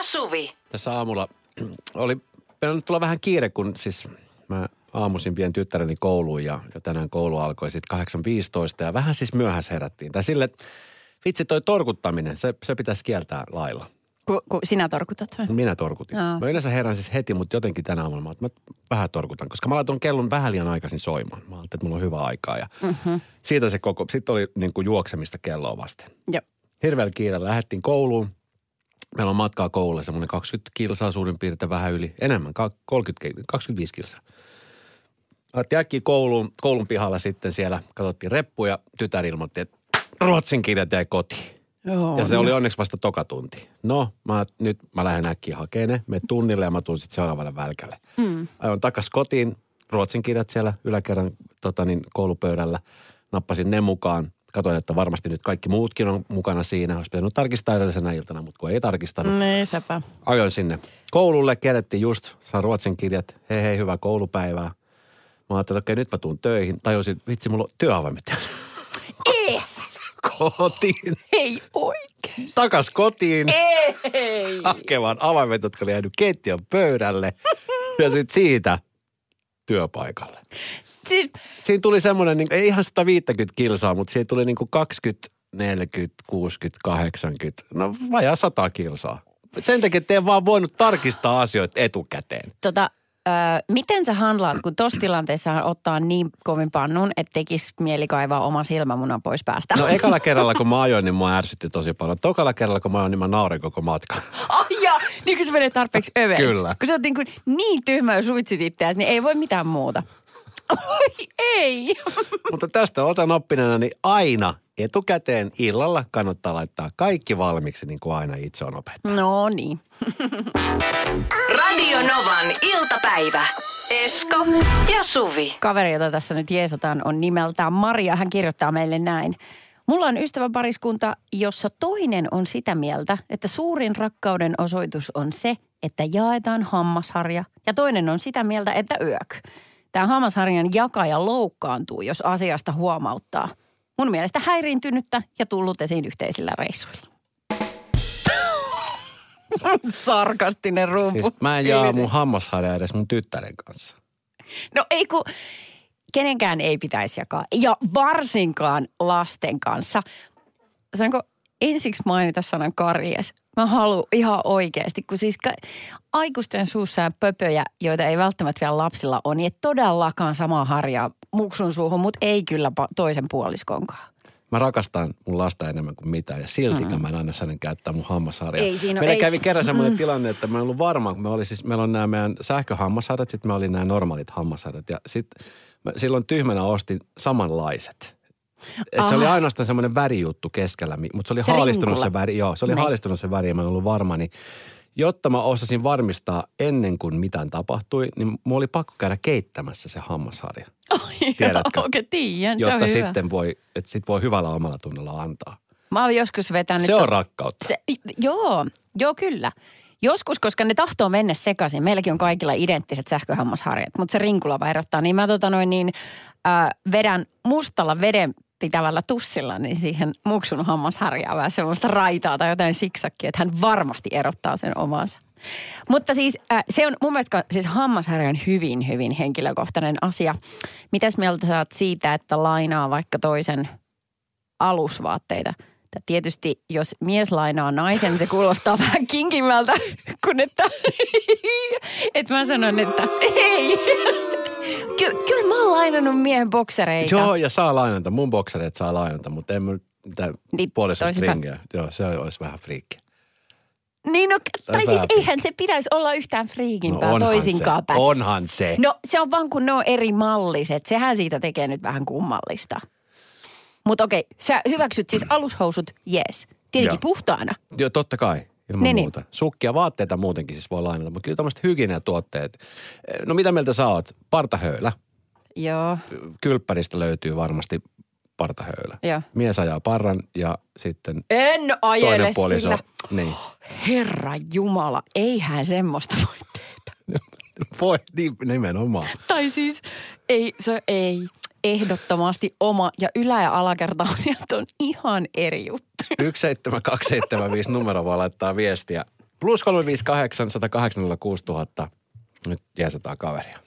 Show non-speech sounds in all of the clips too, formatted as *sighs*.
ja Suvi. Tässä aamulla *clears throat* oli nyt tulla vähän kiire, kun siis mä aamuisin vien tyttäreni kouluun ja, ja tänään koulu alkoi sitten 8.15 ja vähän siis myöhässä herättiin. Tai sille, vitsi toi torkuttaminen, se, se pitäisi kieltää lailla. Ku, ku sinä torkutat vai? Minä torkutin. Joo. Mä yleensä herään siis heti, mutta jotenkin tänä aamuna mä, että mä vähän torkutan, koska mä laitoin kellon vähän liian aikaisin soimaan. Mä ajattelin, että mulla on hyvä aikaa ja mm-hmm. siitä se koko, sitten oli niin kuin juoksemista kelloa vasten. Joo. Hirveällä kiireellä lähdettiin kouluun. Meillä on matkaa koululle semmoinen 20 kilsaa suurin piirtein vähän yli, enemmän, ka- 30, ki- 25 kilsaa. Alettiin äkkiä kouluun, koulun pihalla sitten siellä, katsottiin reppuja, tytär ilmoitti, että ruotsin kirjat jäi kotiin. Joo. Ja se oli onneksi vasta toka tunti. No, mä, nyt mä lähden äkkiä hakemaan ne. Me tunnille ja mä tuun sitten seuraavalle välkälle. Mm. Ajoin takas kotiin. Ruotsin kirjat siellä yläkerran tota niin, koulupöydällä. Nappasin ne mukaan. Katoin, että varmasti nyt kaikki muutkin on mukana siinä. Olisi pitänyt tarkistaa edellisenä iltana, mutta kun ei tarkistanut. Niin, sepä. Ajoin sinne koululle, kerättiin just, saan ruotsin kirjat. Hei hei, hyvää koulupäivää. Mä ajattelin, että okei, nyt mä tuun töihin. Tajusin, vitsi, mulla on työavaimet Es! *laughs* kotiin. Ei oikein. Takas kotiin. Ei! hakemaan avaimet, jotka oli jäänyt keittiön pöydälle. Ja sitten siitä työpaikalle. Siis, Siinä tuli semmoinen, niin, ei ihan 150 kilsaa, mutta siinä tuli niin kuin 20, 40, 60, 80, no vajaa 100 kilsaa. Sen takia, että en vaan voinut tarkistaa asioita etukäteen. tota, ö, miten sä handlaat, kun tuossa tilanteessa ottaa niin kovin pannun, että tekisi mieli kaivaa oma silmämuna pois päästä? No ekalla *laughs* kerralla, kun mä ajoin, niin mua ärsytti tosi paljon. Tokalla kerralla, kun mä ajoin, niin mä naurin koko matkan. *laughs* Ai ja, niin kun se menee tarpeeksi överiksi. Kyllä. Kun sä oot niin, kuin niin tyhmä ja suitsit itseäsi, niin ei voi mitään muuta. Oi ei. Mutta tästä otan oppinena, niin aina etukäteen illalla kannattaa laittaa kaikki valmiiksi, niin kuin aina itse on opettanut. No niin. Radio Novan iltapäivä. Esko ja Suvi. Kaveri, jota tässä nyt jeesataan, on nimeltään Maria. Hän kirjoittaa meille näin. Mulla on ystäväpariskunta, jossa toinen on sitä mieltä, että suurin rakkauden osoitus on se, että jaetaan hammasharja. Ja toinen on sitä mieltä, että yök. Tämä hammasharjan jakaja loukkaantuu, jos asiasta huomauttaa. Mun mielestä häiriintynyttä ja tullut esiin yhteisillä reissuilla. Sarkastinen rumpu. Siis mä en jaa mun hammasharjaa edes mun tyttären kanssa. No ei kun, kenenkään ei pitäisi jakaa. Ja varsinkaan lasten kanssa. Saanko ensiksi mainita sanan karjes? Mä haluan ihan oikeasti, kun siis ka- aikuisten suussa ja pöpöjä, joita ei välttämättä vielä lapsilla ole, niin et todellakaan samaa harjaa muksun suuhun, mutta ei kyllä pa- toisen puoliskonkaan. Mä rakastan mun lasta enemmän kuin mitään ja siltikään mm. mä en aina hänen käyttää mun hammasharjaa. Ei siinä Meillä ei kävi kerran semmoinen tilanne, että mä en ollut varma, kun me oli siis, meillä on nämä meidän sähköhammasharjat, sitten me oli nämä normaalit hammasharjat ja sitten silloin tyhmänä ostin samanlaiset. Et se oli ainoastaan semmoinen värijuttu keskellä, mutta se oli Se haalistunut rinkulla. se väri, joo, se oli Niin. haalistunut se väri ja mä en ollut varma, niin jotta mä osasin varmistaa ennen kuin mitään tapahtui, niin mulla oli pakko käydä keittämässä se hammasharja. *laughs* Ai, Tiedätkö? Okei, tiedän, se Jotta on hyvä. sitten voi, että sit voi hyvällä omalla tunnolla antaa. Mä olen joskus vetänyt... Se on to- rakkautta. Se, joo, joo kyllä. Joskus, koska ne tahtoo mennä sekaisin. Meilläkin on kaikilla identtiset sähköhammasharjat, mutta se rinkulava erottaa. Niin mä tota noin niin, äh, vedän mustalla veden pitävällä tussilla niin siihen muksun hammasharjaa vähän semmoista raitaa tai jotain siksakkia, että hän varmasti erottaa sen omansa. Mutta siis äh, se on mun mielestä siis hammasharja on hyvin, hyvin henkilökohtainen asia. Mitäs mieltä sä oot siitä, että lainaa vaikka toisen alusvaatteita. Tietysti jos mies lainaa naisen, se kuulostaa *laughs* vähän kinkimmältä kuin että, *laughs* että mä sanon, että ei. Ky- kyllä mä oon lainannut miehen boksereita. Joo, ja saa lainata. Mun boksereet saa lainata, mutta en mä mitään Niin, ringiä. Joo, se olisi vähän friikki. Niin no, tai Tai siis eihän se pitäisi olla yhtään friikimpää onhan toisinkaan se. päin. Onhan se. No se on vaan kun ne on eri malliset. Sehän siitä tekee nyt vähän kummallista. Mutta okei, sä hyväksyt siis *clears throat* alushousut, jees. Tietenkin Joo. puhtaana. Joo, totta kai. Ilman Niin, niin. muuta. Sukkia, vaatteita muutenkin siis voi lainata, mutta kyllä tämmöiset hygieniatuotteet. No mitä mieltä sä oot? Partahöylä. Joo. Kylppäristä löytyy varmasti partahöylä. Joo. Mies ajaa parran ja sitten En ajele toinen puoliso. sillä. Niin. Herra Jumala, eihän semmoista voi tehdä. *laughs* Voi, niin, nimenomaan. Tai siis, ei, se ei. Ehdottomasti oma ja ylä- ja alakerta-asiat on ihan eri juttu. 17275 numero voi laittaa viestiä. Plus 358 108 000. Nyt kaveria.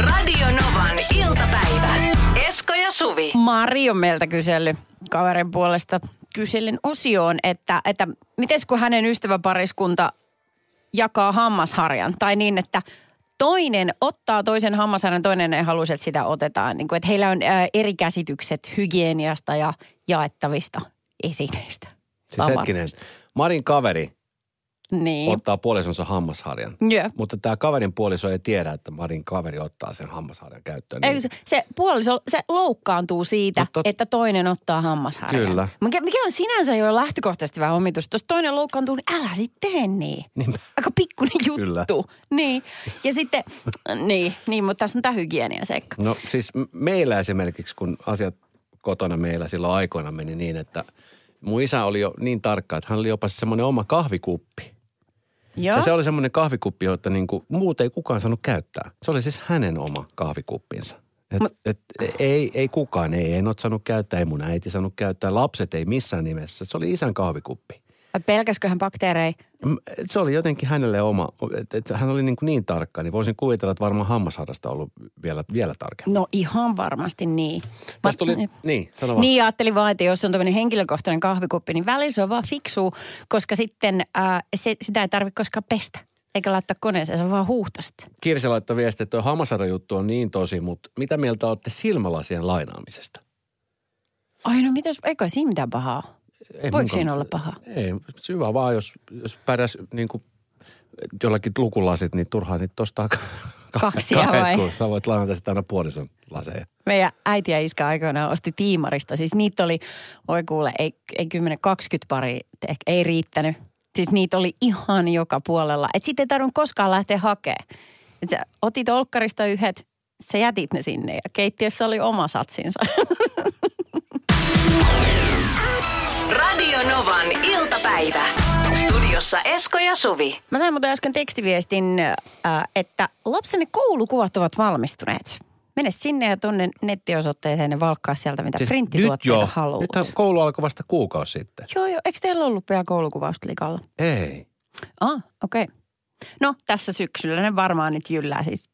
Radio Novan iltapäivä. Esko ja Suvi. Mari on meiltä kysellyt kaverin puolesta kyselin osioon, että, että miten kun hänen ystäväpariskunta jakaa hammasharjan tai niin, että toinen ottaa toisen hammasharjan, toinen ei halusi, että sitä otetaan. Niin kuin, että heillä on ää, eri käsitykset hygieniasta ja jaettavista esineistä. Siis hetkinen. Marin kaveri Niin. ottaa puolisonsa hammasharjan. Joo. Mutta tämä kaverin puoliso ei tiedä, että Marin kaveri ottaa sen hammasharjan käyttöön. Eikö se, se puoliso, se loukkaantuu siitä, tot- että toinen ottaa hammasharjan. Kyllä. Mikä, mikä on sinänsä jo lähtökohtaisesti vähän omitus. Jos toinen loukkaantuu, niin älä sitten tee niin. Niin. Aika pikkuinen *laughs* juttu. Kyllä. Niin. Ja sitten, *laughs* niin, niin, mutta tässä on tämä hygienia seikka. No siis meillä esimerkiksi, kun asiat kotona meillä silloin aikoina meni niin, että mun isä oli jo niin tarkka, että hän oli jopa semmoinen oma kahvikuppi. Joo. Ja se oli semmoinen kahvikuppi, jota niin kuin muut ei kukaan saanut käyttää. Se oli siis hänen oma kahvikuppinsa. Et, Mut- et, ei, ei kukaan, ei enot saanut käyttää, ei mun äiti saanut käyttää, lapset ei missään nimessä. Se oli isän kahvikuppi. Pelkäskö hän bakteereja? M- Se oli jotenkin hänelle oma, että et hän oli niin, kuin niin tarkka, niin voisin kuvitella, että varmaan hammasharrasta on ollut vielä, vielä tarkemmin. No ihan varmasti niin. Tästä tuli, niin, sano vaan. Niin ajattelin vaan, että jos on tämmöinen henkilökohtainen kahvikuppi, niin välillä se on vaan fiksu, koska sitten ää, se, sitä ei tarvitse koskaan pestä. Eikä laittaa koneeseen, se vaan huuhtasit. Kirsi laittoi viestiä, että tuo hammasharja-juttu on niin tosi, mutta mitä mieltä olette silmälasien lainaamisesta? Ai no mitäs, eikö siinä mitään pahaa? Ei Voiko siinä olla paha? Ei, syvä vaan, jos, jos pärjäs niin kuin jollakin lukulasit, niin turhaan niitä ostaa ka- Kaksia kahdet, vai? kun sä voit lainata sitä aina puolison laseja. Meidän äiti ja iskä aikoinaan osti tiimarista. Siis niitä oli, oi kuule, ei, ei 10-20 pari, ehkä ei riittänyt. Siis niitä oli ihan joka puolella. Et sitten ei tarvinnut koskaan lähteä hakemaan. Et sä otit olkkarista yhdet, sä jätit ne sinne ja keittiössä oli oma satsinsa. *laughs* Radio Novan iltapäivä. Studiossa Esko ja Suvi. Mä sain muuten äsken tekstiviestin, äh, että lapsenne koulukuvat ovat valmistuneet. Mene sinne ja tuonne nettiosoitteeseen ja valkkaa sieltä, mitä siis nyt printtituotteita jo. haluat. Nythän koulu alkoi vasta kuukausi sitten. Joo, joo. Eikö teillä ollut vielä koulukuvausta likalla? Ei. Ah, okei. Okay. No, tässä syksyllä ne varmaan nyt jyllää siis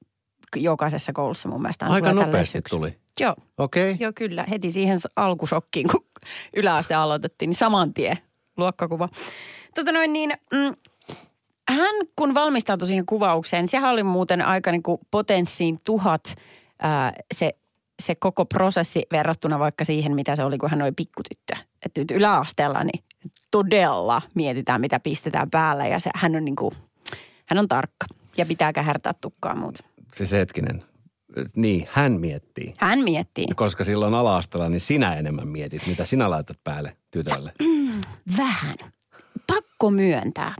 jokaisessa koulussa mun mielestä. Aika nopeasti tuli. Joo, Okei. Okay. joo kyllä. Heti siihen alkusokkiin, kun *laughs* yläaste aloitettiin, niin saman tien luokkakuva. Tota noin niin, mm, hän kun valmistautui siihen kuvaukseen, sehän oli muuten aika niin kuin potenssiin tuhat ää, se, se koko prosessi verrattuna vaikka siihen, mitä se oli, kun hän oli pikkutyttö. Että nyt yläasteella niin todella mietitään, mitä pistetään päälle ja se, hän on niin kuin, hän on tarkka ja pitää kähärtää tukkaa muuta. Siis hetkinen. Niin, hän miettii. Hän miettii. Koska silloin ala niin sinä enemmän mietit, mitä sinä laitat päälle tytölle. *clears throat* Vähän. Pakko myöntää.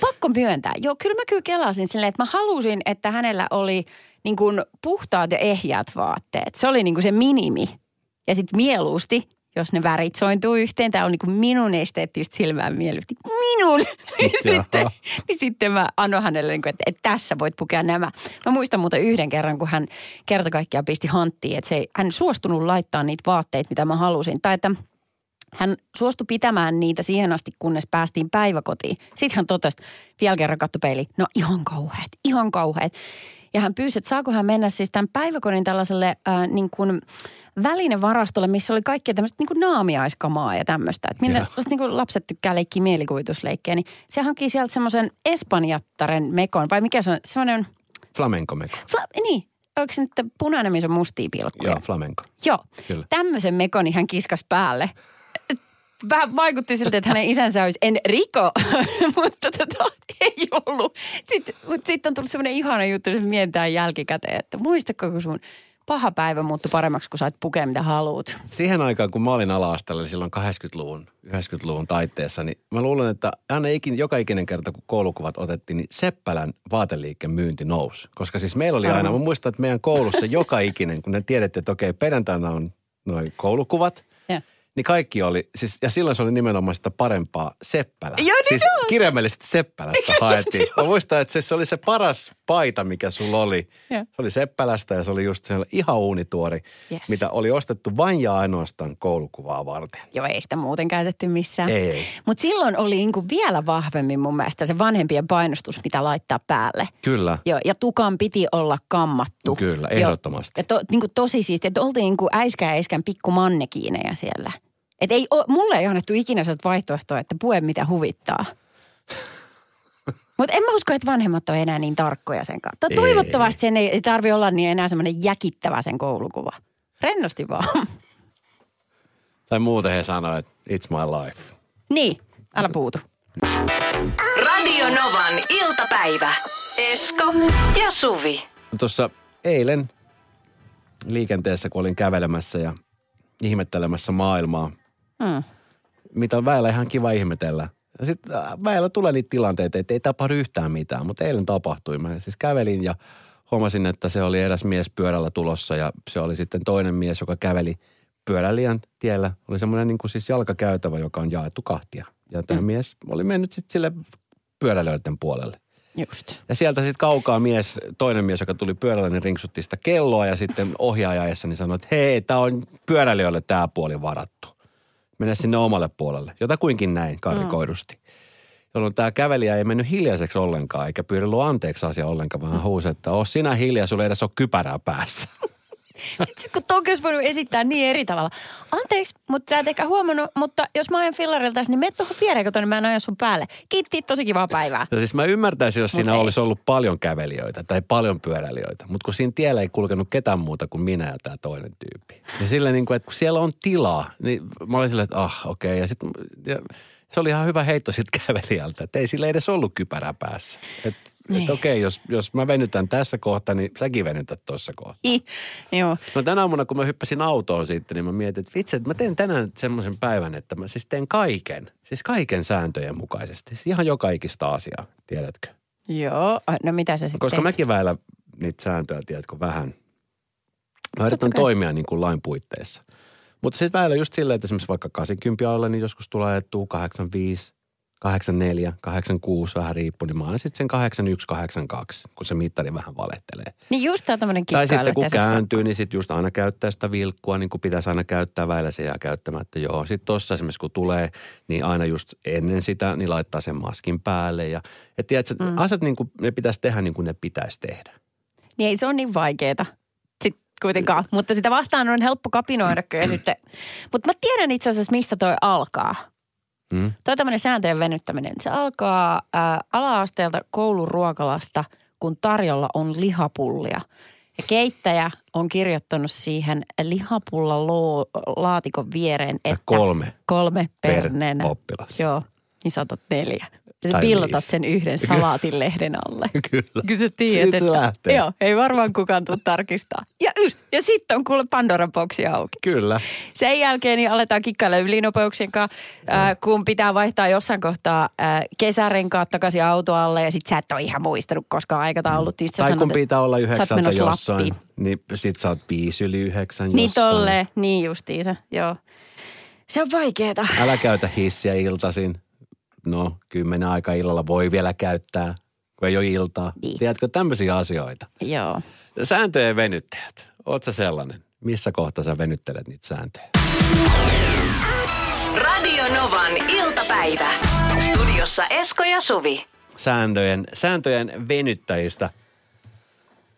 Pakko myöntää. Joo, kyllä mä kyllä kelasin silleen, että mä halusin, että hänellä oli niin kuin puhtaat ja ehjät vaatteet. Se oli niin kuin se minimi. Ja sitten mieluusti, jos ne värit sointuu yhteen, tämä on niin minun esteettistä silmään miellytti. Minun! *laughs* niin, sitten, niin sitten mä annoin hänelle, niin kuin, että, että tässä voit pukea nämä. Mä muistan muuten yhden kerran, kun hän kerta kaikkiaan pisti hanttiin, että se ei, hän suostunut laittaa niitä vaatteita, mitä mä halusin. Tai että hän suostui pitämään niitä siihen asti, kunnes päästiin päiväkotiin. Sitten hän totesi, vielä kerran katto peili, no ihan kauheat, ihan kauheat. Ja hän pyysi, että saako hän mennä siis tämän päiväkodin tällaiselle äh, niin kuin välinevarastolle, missä oli kaikkea tämmöistä niin kuin naamiaiskamaa ja tämmöistä. Että minne Joo. niin kuin lapset tykkää leikkiä mielikuvitusleikkejä, niin se hankkii sieltä semmoisen espanjattaren mekon, vai mikä se on, semmoinen, Flamenco meko. fla, niin, onko se nyt punainen, missä on mustia pilkkuja? Joo, flamenco. Joo. Kyllä. Tämmöisen mekon hän kiskas päälle. Vähän vaikutti siltä, että hänen isänsä olisi Enrico, *laughs* mutta tota, ei ollut. Sitten, mutta sitten on tullut semmoinen ihana juttu, että mietitään jälkikäteen, että muistatko, kun sun paha päivä muuttui paremmaksi, kun sait pukea mitä haluat. Siihen aikaan, kun mä olin ala silloin 80-luvun, 90-luvun taitteessa, niin mä luulen, että aina ikin, joka ikinen kerta, kun koulukuvat otettiin, niin Seppälän vaateliikkeen myynti nousi. Koska siis meillä oli aina, mä muistan, että meidän koulussa joka ikinen, kun ne tiedettiin, että okei, perjantaina on noin koulukuvat. Niin kaikki oli, siis, ja silloin se oli nimenomaan sitä parempaa Seppälä. Joo, niin siis on. kirjaimellisesti Seppälästä haettiin. Mä muistan, että se, se oli se paras paita, mikä sulla oli. Joo. Se oli Seppälästä ja se oli just siellä ihan uunituori, Yes. mitä oli ostettu vain ja ainoastaan koulukuvaa varten. Joo, ei sitä muuten käytetty missään. Ei. Mutta silloin oli niinku vielä vahvemmin mun mielestä se vanhempien painostus, mitä laittaa päälle. Kyllä. Joo, ja tukan piti olla kammattu. Kyllä, Joo. ehdottomasti. Ja to, niin kuin tosi siistiä, että oltiin niin kuin äiskä ja äiskän pikkumannekiinejä siellä. Et ei, o, mulle ei annettu ikinä sellaista vaihtoehtoa, että pue mitä huvittaa. Mutta en mä usko, että vanhemmat on enää niin tarkkoja sen kanssa. Ei. Toivottavasti sen ei, ei tarvi olla niin enää semmoinen jäkittävä sen koulukuva. Rennosti vaan. *laughs* Tai muuten he sanoivat, että it's my life. niin, älä puutu. Radio Novan iltapäivä. Esko ja Suvi. Tuossa eilen liikenteessä, kun olin kävelemässä ja ihmettelemässä maailmaa, Hmm. mitä on väillä ihan kiva ihmetellä. Sitten väillä tulee niitä tilanteita, että ei tapahdu yhtään mitään, mutta eilen tapahtui. Mä siis kävelin ja huomasin, että se oli eräs mies pyörällä tulossa ja se oli sitten toinen mies, joka käveli pyöräliän tiellä. Oli semmoinen niin kuin siis jalkakäytävä, joka on jaettu kahtia. Ja tämä mm. mies oli mennyt sitten sille pyöräilijöiden puolelle. Just. Ja sieltä sitten kaukaa mies, toinen mies, joka tuli pyörällä, niin rinksutti sitä kelloa ja sitten ohjaajaessa niin sanoi, että hei, tämä on pyöräilijöille tämä puoli varattu. Mene sinne omalle puolelle. Jotakuinkin näin karikoidusti. Jolloin tämä kävelijä ei mennyt hiljaiseksi ollenkaan, eikä pyydellä anteeksi asia ollenkaan, vaan huusi, että oo sinä hiljaa, sulla ei edes ole kypärää päässä. *laughs* *laughs* Sitten kun olisi voinut esittää niin eri tavalla. Anteeksi, mutta sä et ehkä huomannut, mutta jos mä ajan fillarilta, niin mene tuohon viereen, kun mä en aja sun päälle. Kiitti, tosi kivaa päivää. Ja siis mä ymmärtäisin, jos Mut siinä ei. olisi ollut paljon kävelijöitä tai paljon pyöräilijöitä. Mutta kun siinä tiellä ei kulkenut ketään muuta kuin minä ja tämä toinen tyyppi. Ja silleen niin kuin, että kun siellä on tilaa, niin mä olin silleen, että ah okei. Okay. Ja sitten se oli ihan hyvä heitto sitten *laughs* kävelijältä, että ei sillä edes ollut kypärää päässä. Että Niin. et okei, jos, jos mä venytän tässä kohtaa, niin säkin venytät tuossa kohtaa. I, joo. No tänä aamuna, kun mä hyppäsin autoon sitten, niin mä mietin, että vitsi, että mä teen tänään semmoisen päivän, että mä siis teen kaiken, siis kaiken sääntöjen mukaisesti. Siis ihan joka ikistä asiaa, tiedätkö? Joo, no mitä sä sitten Koska teet? mäkin väillä niitä sääntöjä, tiedätkö, vähän. Mä yritän toimia niin kuin lain puitteissa. Mutta sitten väillä just silleen, että esimerkiksi vaikka 80 alle, niin joskus tulee etua 85, 84, 86, vähän riippuu, niin mä aina sitten sen 81, 82, kun se mittari vähän valehtelee. Niin just tää tämmönen Tai kikkailu. sitten kun kääntyy, niin sitten just aina käyttää sitä vilkkua, niin kuin pitäisi aina käyttää, väillä se jää käyttämättä. Joo, sitten tuossa esimerkiksi kun tulee, niin aina just ennen sitä, niin laittaa sen maskin päälle. Ja, et tiedätkö, mm. asiat niin kuin ne pitäisi tehdä niin kuin ne pitäisi tehdä. Niin ei se ole niin vaikeeta kuitenkaan. Mutta sitä vastaan on helppo kapinoida kyllä sitten. Mutta mä tiedän itse asiassa, mistä toi alkaa. Mm? Toi tämmöinen sääntöjen venyttäminen. Se alkaa ää, ala-asteelta koulun ruokalasta, kun tarjolla on lihapullia. Ja keittäjä on kirjoittanut siihen lihapullan loo, laatikon viereen, että kolme kolme per, per oppilas. Joo, niin saatat neljä. Sä pillotat viisi. sen yhden salaatin lehden alle. *laughs* Kyllä. Kyllä sä tiedät, Siitä että lähtee. joo, ei varmaan kukaan tule tarkistaa. Ja, just, ja sitten on kuule Pandoran boksi auki. Kyllä. Sen jälkeen niin aletaan kikkailla ylinopeuksien kanssa, äh, kun pitää vaihtaa jossain kohtaa äh, kesärenkaat takaisin autoalle ja sit sä et ole ihan muistanut, koska aikataulut. Niin sit sä Tai sanot, kun pitää olla yhdeksältä jossain, Lappiin. niin sit sä oot viisi yli yhdeksän Niin jossain. tolleen, niin justiinsa, joo. Se on vaikeeta. Älä käytä hissiä iltasin. No, kymmenen aika illalla voi vielä käyttää, kun ei ole iltaa. Niin. Tiedätkö tämmöisiä asioita? Joo. Sääntöjen venyttäjät. Oot sä sellainen? Missä kohtaa sä venyttelet niitä sääntöjä? Radio Novan iltapäivä. Studiossa Esko ja Suvi. Sääntöjen, sääntöjen venyttäjistä.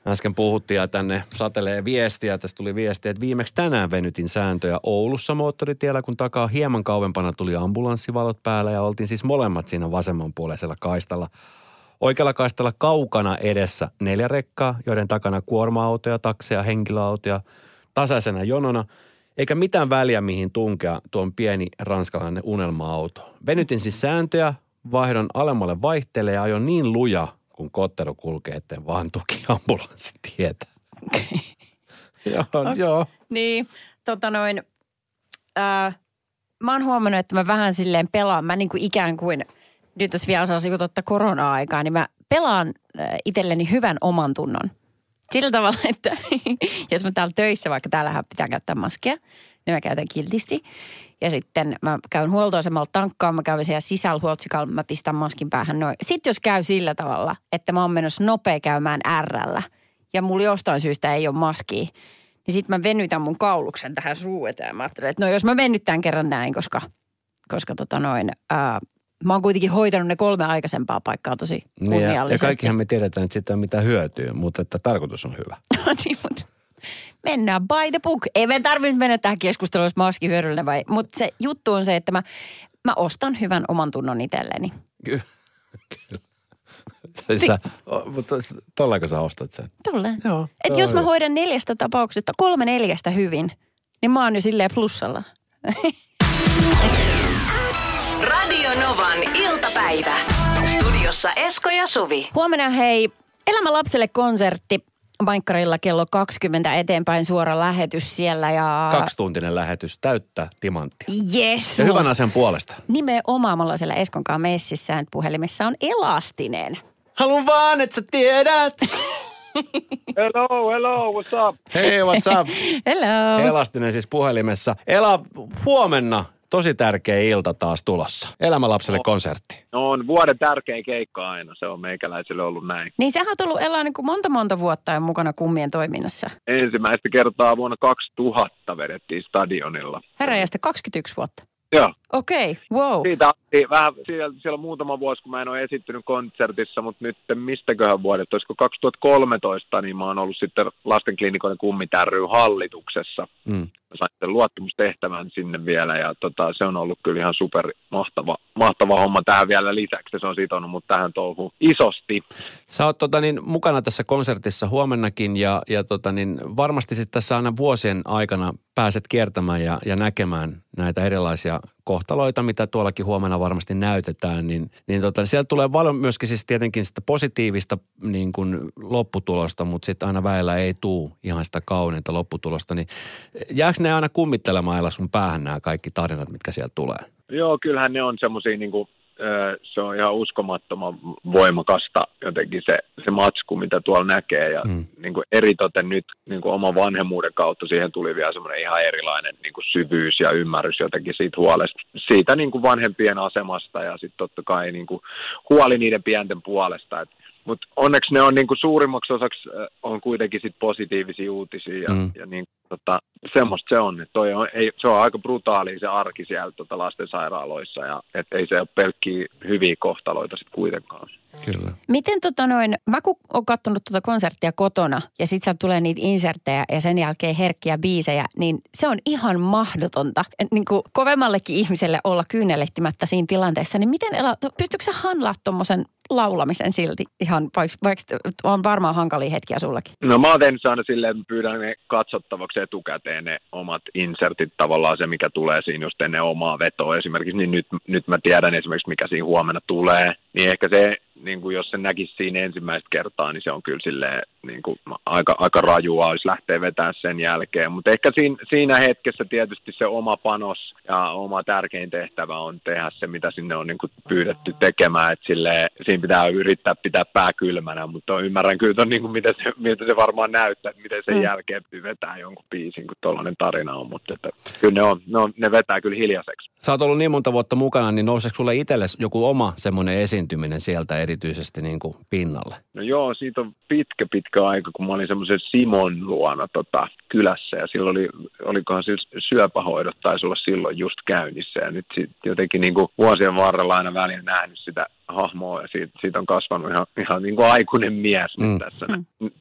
Äsken puhuttiin ja tänne satelee viestiä. Tästä tuli viestiä, että viimeksi tänään venytin sääntöjä Oulussa moottoritiellä, kun takaa hieman kauempana tuli ambulanssivalot päällä ja oltiin siis molemmat siinä vasemmanpuoleisella kaistalla. Oikealla kaistalla kaukana edessä neljä rekkaa, joiden takana kuorma-autoja, takseja, henkilöautoja tasaisena jonona, eikä mitään väliä mihin tunkea tuon pieni ranskalainen unelma-auto. Venytin siis sääntöjä, vaihdon alemmalle vaihtelee ja ajon niin luja, kun kottero kulkee, etten vaan tuki ambulanssi tietä. joo, joo. Niin, tota noin, äh, mä oon huomannut, että mä vähän silleen pelaan, mä niin kuin ikään kuin, nyt jos vielä saa ottaa korona-aikaa, niin mä pelaan äh, itselleni hyvän oman tunnon. Sillä tavalla, että *laughs* jos mä täällä töissä, vaikka täällähän pitää käyttää maskia, niin mä käytän kiltisti. Ja sitten mä käyn huoltoasemalla tankkaan, mä käyn siellä sisällä huoltsikalla, mä pistän maskin päähän noin. Sitten jos käy sillä tavalla, että mä oon menossa nopea käymään Rllä ja mulla jostain syystä ei ole maskia, niin sitten mä venytän mun kauluksen tähän suu eteen. Mä ajattelen, että no jos mä venyttään kerran näin, koska, koska tota noin, ää, mä oon kuitenkin hoitanut ne kolme aikaisempaa paikkaa tosi Niin ja, ja kunniallisesti. kaikkihan me tiedetään, että siitä ole mitään hyötyä, mutta että tarkoitus on hyvä. *laughs* niin, mutta mennään by the book. Ei me tarvitse mennä tähän keskusteluun, jos maski hyödyllinen vai. Mutta se juttu on se, että mä, mä ostan hyvän oman tunnon itselleni. *laughs* Kyllä. Kyllä. Sä, o, mutta tollako sä ostat sen? Tolleen. Joo, Et jos mä hyvä. hoidan neljästä tapauksesta kolme neljästä hyvin, niin mä oon jo silleen plussalla. *laughs* Radio Novan iltapäivä. Studiossa Esko ja Suvi. Huomenna hei, Elämä lapselle konsertti. Maikkarilla kello 20 eteenpäin suora lähetys siellä ja... Kaksituntinen lähetys, täyttä timanttia. Yes. Ja hyvän asian puolesta. Nimenomaan mulla siellä Eskonkaan messissä, että puhelimessa on elastinen. Haluan vaan, että sä tiedät. *laughs* Hello, hello, what's up? Hei, what's up? *laughs* Hello. Elastinen siis puhelimessa. Ela, huomenna tosi tärkeä ilta taas tulossa. Elämä lapselle konsertti. No on vuoden tärkein keikka aina, se on meikäläiselle ollut näin. Niin sä oot ollut Ela niin kuin monta monta vuotta jo mukana kummien toiminnassa. Ensimmäistä kertaa vuonna 2000 vedettiin stadionilla. Herranjasta 21 vuotta. Joo, Okei, okay, wow. siitä oli vähän, siellä, siellä on muutama vuosi, kun mä en ole esittynyt konsertissa, mutta nyt mistäköhän vuodet, olisiko 2013, niin mä oon ollut sitten lastenklinikoiden kummitärryyn hallituksessa. Mm. Sain sitten luottamustehtävän sinne vielä ja tota, se on ollut kyllä ihan super mahtava, mahtava homma tähän vielä lisäksi. Se on sitonut mut tähän touhuun isosti. Sä oot tota, niin, mukana tässä konsertissa huomennakin ja, ja tota, niin, varmasti sitten tässä aina vuosien aikana pääset kiertämään ja, ja näkemään näitä erilaisia kohtaloita, mitä tuollakin huomenna varmasti näytetään, niin, niin tota, sieltä tulee paljon myöskin siis tietenkin sitä positiivista niin kuin lopputulosta, mutta sitten aina väillä ei tuu ihan sitä kauneinta lopputulosta, niin jääkö ne aina kummittelemaan sun päähän nämä kaikki tarinat, mitkä sieltä tulee? Joo, kyllähän ne on semmoisia, niin kuin, se on ihan uskomattoman voimakasta jotenkin se, se matsku, mitä tuolla näkee. Ja Mm. niin kuin eritoten nyt niin kuin oman vanhemmuuden kautta siihen tuli vielä semmoinen ihan erilainen niin kuin syvyys ja ymmärrys jotenkin siitä huolesta. Siitä niin kuin vanhempien asemasta ja sitten totta kai niin kuin huoli niiden pienten puolesta. Et, mutta onneksi ne on niin kuin suurimmaksi osaksi äh, on kuitenkin sit positiivisia uutisia ja, Mm. ja niin, tota, semmoista se on. Et toi on ei, se on aika brutaali se arki siellä tota lastensairaaloissa ja et ei se ole pelkkiä hyviä kohtaloita sitten kuitenkaan. Kyllä. Miten tota noin, mä kun oon kattonut tuota konserttia kotona ja sit sieltä tulee niitä inserttejä ja sen jälkeen herkkiä biisejä, niin se on ihan mahdotonta. Et niin kuin kovemmallekin ihmiselle olla kyynelehtimättä siinä tilanteessa, niin miten pystytkö sä handlaa tuommoisen laulamisen silti ihan, vaikka, vaikka on varmaan hankalia hetkiä sullakin? No mä oon tehnyt aina silleen, että pyydän ne katsottavaksi etukäteen ne omat insertit tavallaan se, mikä tulee siinä just ennen omaa vetoa esimerkiksi, niin nyt, nyt mä tiedän esimerkiksi, mikä siinä huomenna tulee, niin ehkä se, niin kuin jos se näkisi siinä ensimmäistä kertaa, niin se on kyllä silleen niin kuin aika, aika rajua, olisi lähteä vetää sen jälkeen, mutta ehkä siinä, siinä hetkessä tietysti se oma panos ja oma tärkein tehtävä on tehdä se, mitä sinne on niin kuin pyydetty tekemään, että silleen, siinä pitää yrittää pitää pää kylmänä, mutta ymmärrän kyllä ton, niin kuin miten, se, miten se varmaan näyttää, että miten sen Mm. jälkeen vetää jonkun biisin, kun tuollainen tarina on, mutta että, kyllä ne, on, ne, on, ne vetää kyllä hiljaiseksi. Sä oot ollut niin monta vuotta mukana, niin nouseeko sulle itsellesi joku oma semmoinen esiintyminen sieltä erityisesti niin kuin pinnalle? No joo, siitä on pitkä, pitkä aika, kun mä olin semmoisen Simon luona tota, kylässä ja silloin oli, olikohan sillä syöpähoidot taisi olla silloin just käynnissä ja nyt sit jotenkin niin kuin vuosien varrella aina välillä nähnyt sitä hahmoa ja siitä, siitä on kasvanut ihan, ihan niin kuin aikuinen mies Mm. nyt tässä.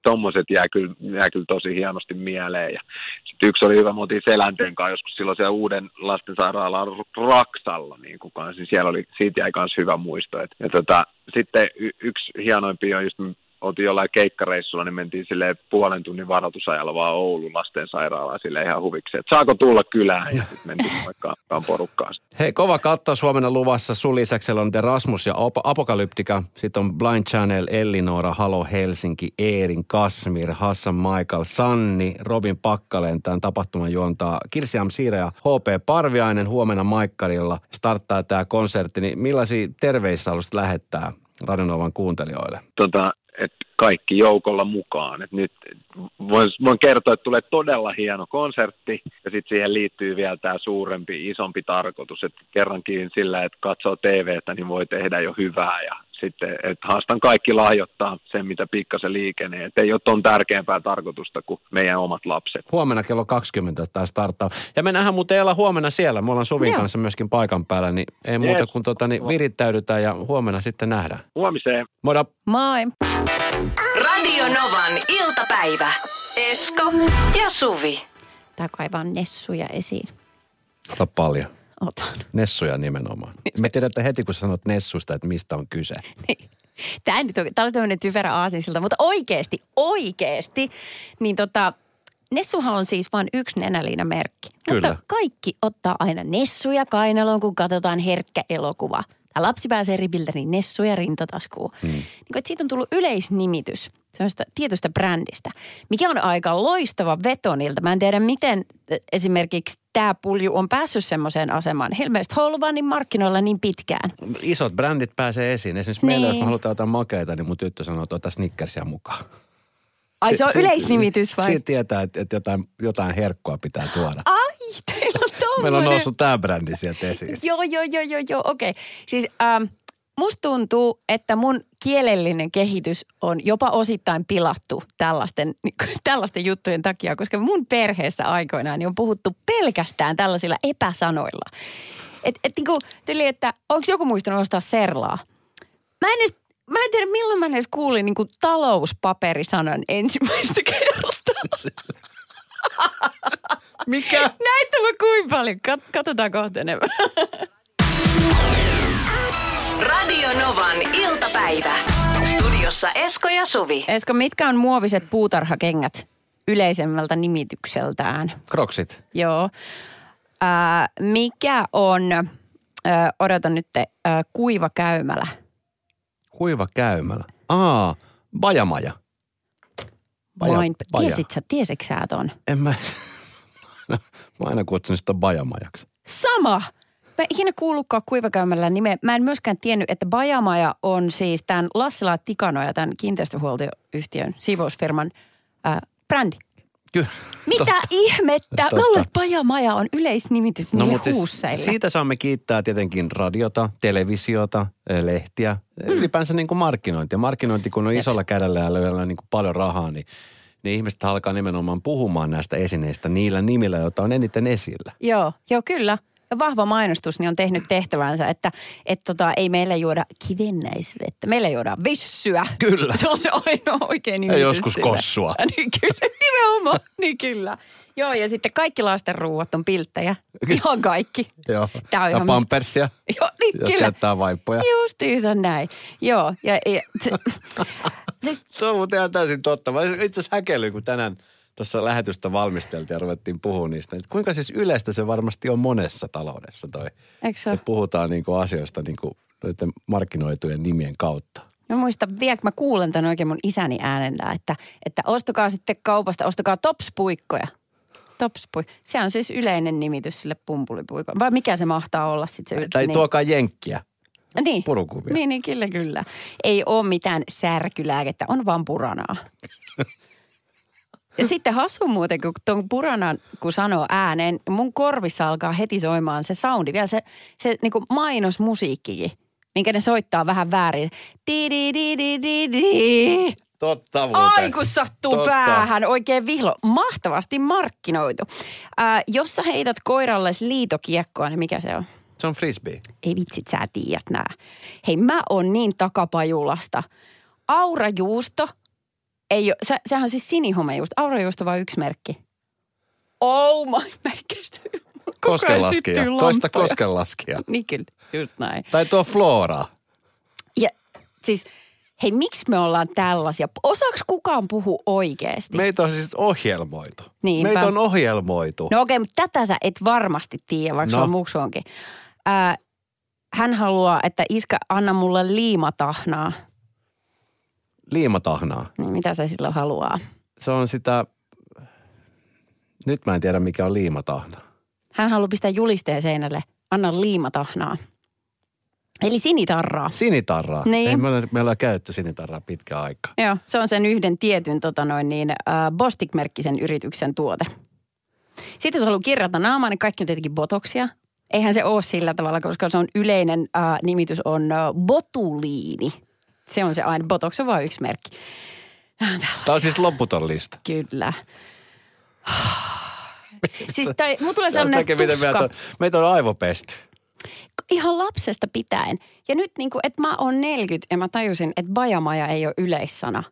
Tommoset jää kyllä, jää kyllä tosi hienosti mieleen ja sitten yksi oli hyvä, me oltiin Selänteen kanssa joskus silloin siellä uuden lastensairaalan Raksalla, niin kuin kanssa, niin siellä oli, siitä jäi myös hyvä muisto. Et, ja tota, sitten y- yksi hienoimpia on just, oltiin jollain keikkareissulla, niin mentiin sille puolen tunnin varoitusajalla vaan Oulun lastensairaalaan sille ihan huviksi, että saako tulla kylään ja sitten mentiin moikkaan porukkaan. Hei, kova katto Suomena luvassa. Sun lisäksi on The Rasmus ja Apokalyptika. Sitten on Blind Channel, Ellinora, Halo Helsinki, Eerin, Kasmir, Hassan Michael, Sanni, Robin Pakkaleen. Tämän tapahtuman juontaa Kirsi Amsire ja HP Parviainen huomenna Maikkarilla. Starttaa tämä konsertti. Niin millaisia terveisiä haluaisit lähettää Radionovan kuuntelijoille? tota, kaikki joukolla mukaan. Et nyt voin, voin kertoa, että tulee todella hieno konsertti ja sitten siihen liittyy vielä tämä suurempi, isompi tarkoitus, että kerrankin sillä, että katsoo TVtä, niin voi tehdä jo hyvää ja sitten, että haastan kaikki lahjoittaa sen, mitä pikkasen liikenee. Että ei ole ton tärkeämpää tarkoitusta kuin meidän omat lapset. Huomenna kello 20 tämä starttaa. Ja me nähdään muuten Ella huomenna siellä. Me ollaan Suvin Joo. kanssa myöskin paikan päällä, niin ei muuta kuin tota, niin virittäydytään ja huomenna sitten nähdään. Huomiseen. Moida! Moi! Radio Novan iltapäivä. Esko ja Suvi. Tää kaivaa nessuja esiin. Ota paljon. Otan. Nessuja nimenomaan. Me tiedätte heti, kun sanot Nessusta, että mistä on kyse. Niin. Tämä nyt on, tää oli tämmöinen typerä aasinsilta, mutta oikeasti, oikeasti, niin tota, Nessuhan on siis vain yksi nenäliinamerkki. Kyllä. Mutta kaikki ottaa aina Nessuja kainaloon, kun katsotaan herkkä elokuva. Tai lapsi pääsee ripiltä, niin Nessuja rintataskuun. Mm. Niin että siitä on tullut yleisnimitys semmoista tietystä brändistä, mikä on aika loistava veto niiltä. Mä en tiedä, miten äh, esimerkiksi tämä pulju on päässyt semmoiseen asemaan. Ilmeisesti niin markkinoilla niin pitkään. Isot brändit pääsee esiin. Esimerkiksi meillä, Niin. jos me halutaan jotain makeita, niin mun tyttö sanoo, että ota Snickersia mukaan. Ai se on Si- yleisnimitys vai? Siitä tietää, että, että jotain, jotain herkkua pitää tuoda. Ai, teillä on tommonen. Meillä on noussut tämä brändi sieltä esiin. Joo, joo, joo, joo, joo, okei. Okay. Siis ähm, musta tuntuu, että mun kielellinen kehitys on jopa osittain pilattu tällaisten, *laughs* tällaisten juttujen takia, koska mun perheessä aikoinaan niin on puhuttu pelkästään tällaisilla epäsanoilla. Et, et niinku, tyli, että onko joku muistanut ostaa serlaa? Mä en edes, mä en tiedä milloin mä edes kuulin niinku talouspaperisanan ensimmäistä kertaa. Mikä? Näitä mä kuin paljon. Kat- katsotaan kohta enemmän. Radio Novan iltapäivä. Studiossa Esko ja Suvi. Esko, mitkä on muoviset puutarhakengät yleisemmältä nimitykseltään? Kroksit. Joo. Ää, mikä on, ää, odotan nyt, ää, kuiva käymälä? Kuiva käymällä. Aa, bajamaja. Baja, Vain, baja. tiesit sä, tiesitkö sä ton? En mä, *laughs* mä aina kutsun sitä bajamajaksi. Sama! Mä ikinä kuullutkaan kuivakäymällä nimeä. Mä en myöskään tiennyt, että Bajamaja on siis tämän Lassila Tikanoja, tämän kiinteistöhuoltoyhtiön, siivousfirman ää, brändi. Kyllä. Mitä ihmettä? Mä Totta. luulen, että Pajamaja on yleisnimitys niille mut siis huusseille. siitä saamme kiittää tietenkin radiota, televisiota, eh, lehtiä, mm. ylipäänsä niin kuin markkinointia. Markkinointi, kun on isolla kädellä ja löydellä niin kuin paljon rahaa, niin, niin ihmiset alkaa nimenomaan puhumaan näistä esineistä niillä nimillä, joita on eniten esillä. Joo, joo kyllä. Ja vahva mainostus niin on tehnyt tehtävänsä, että et tota, ei meillä juoda kivennäisvettä. Meillä juodaan vissyä. Kyllä. Se on se ainoa oikein nimitys joskus sille. kossua. *laughs* niin kyllä, nimenomaan. niin kyllä. Joo, ja sitten kaikki lasten ruuat on pilttejä. Ihan kaikki. Joo. Tää on ja ihan pampersia, *laughs* Joo, niin jos kyllä. käyttää vaippoja. Justiinsa näin. Joo, ja, ja *laughs* se, siis, on muuten ihan täysin totta. Mä itse asiassa häkellyin, kun tänään tuossa lähetystä valmisteltiin ja ruvettiin puhua niistä. Että kuinka siis yleistä se varmasti on monessa taloudessa toi. eikö se? Että puhutaan niinku asioista niinku noiden markkinoitujen nimien kautta. Mä muistan vielä, kun mä kuulen tämän oikein mun isäni äänellä, että, että ostakaa sitten kaupasta, ostakaa topspuikkoja. Topspui. Se on siis yleinen nimitys sille pumpulipuikolle. Vai mikä se mahtaa olla sitten se Tai niin. tuokaa jenkkiä. niin. purukuvia. Niin, niin, kyllä, kyllä. Ei ole mitään särkylääkettä, on vaan puranaa. *laughs* Ja sitten hasu muuten, kun tuon puranan, kun sanoo ääneen, mun korvissa alkaa heti soimaan se soundi. Vielä se, se niin kuin mainosmusiikkikin, minkä ne soittaa vähän väärin. Di di di di di di. Totta muuten. Ai kun sattuu Totta. päähän, oikein vihlo. Mahtavasti markkinoitu. Ää, jos sä heität koiralles liitokiekkoa, niin mikä se on? Se on frisbee. Ei vitsit, sä tiedät nää. Hei, mä oon niin takapajulasta. Aurajuusto, ei ole, se, sehän on siis sinihomejuusto. Aurajuusto vaan yksi merkki. Oh my, mä Koskenlaskija. Toista koskenlaskija. *laughs* Niin kyllä, just näin. Tai tuo Flora. Ja siis, hei, miksi me ollaan tällaisia? Osaaks kukaan puhua oikeasti? Meitä on siis ohjelmoitu. Niinpä. Meitä on ohjelmoitu. No okei, mutta tätä sä et varmasti tiedä, vaikka No. muksu onkin. Ää, hän haluaa, että iskä anna mulle liimatahnaa. Liimatahnaa. Niin mitä se silloin haluaa? Se on sitä... Nyt mä en tiedä, mikä on liimatahna. Hän haluaa pistää julisteen seinälle. Anna liimatahnaa. Eli sinitarraa. Sinitarraa. Niin. Ei me ole, me ollaan käytetty sinitarraa pitkä aika. Joo, se on sen yhden tietyn tota noin niin, äh, Bostik-merkkisen yrityksen tuote. Sitten jos haluaa kirjata naamaa, niin kaikki on tietenkin botoksia. Eihän se ole sillä tavalla, koska se on yleinen äh, nimitys on äh, botuliini. Se on se aina, botox on vain yksi merkki. Tämä on siis loputon lista. Kyllä. *sighs* siis tai, mulla tulee sellainen näkee, miten tuska. meitä on, meitä on aivopesty. ihan lapsesta pitäen. Ja nyt niin kuin, että mä oon 40 ja mä tajusin, että bajamaja ei ole yleissana.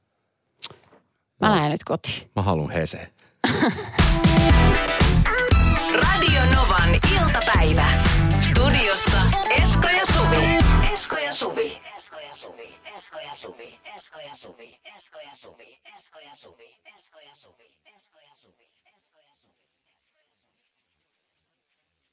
Mä No. lähden nyt kotiin. Mä haluan Hese. *laughs* Radio Novan iltapäivä. Studiossa Esko ja Suvi.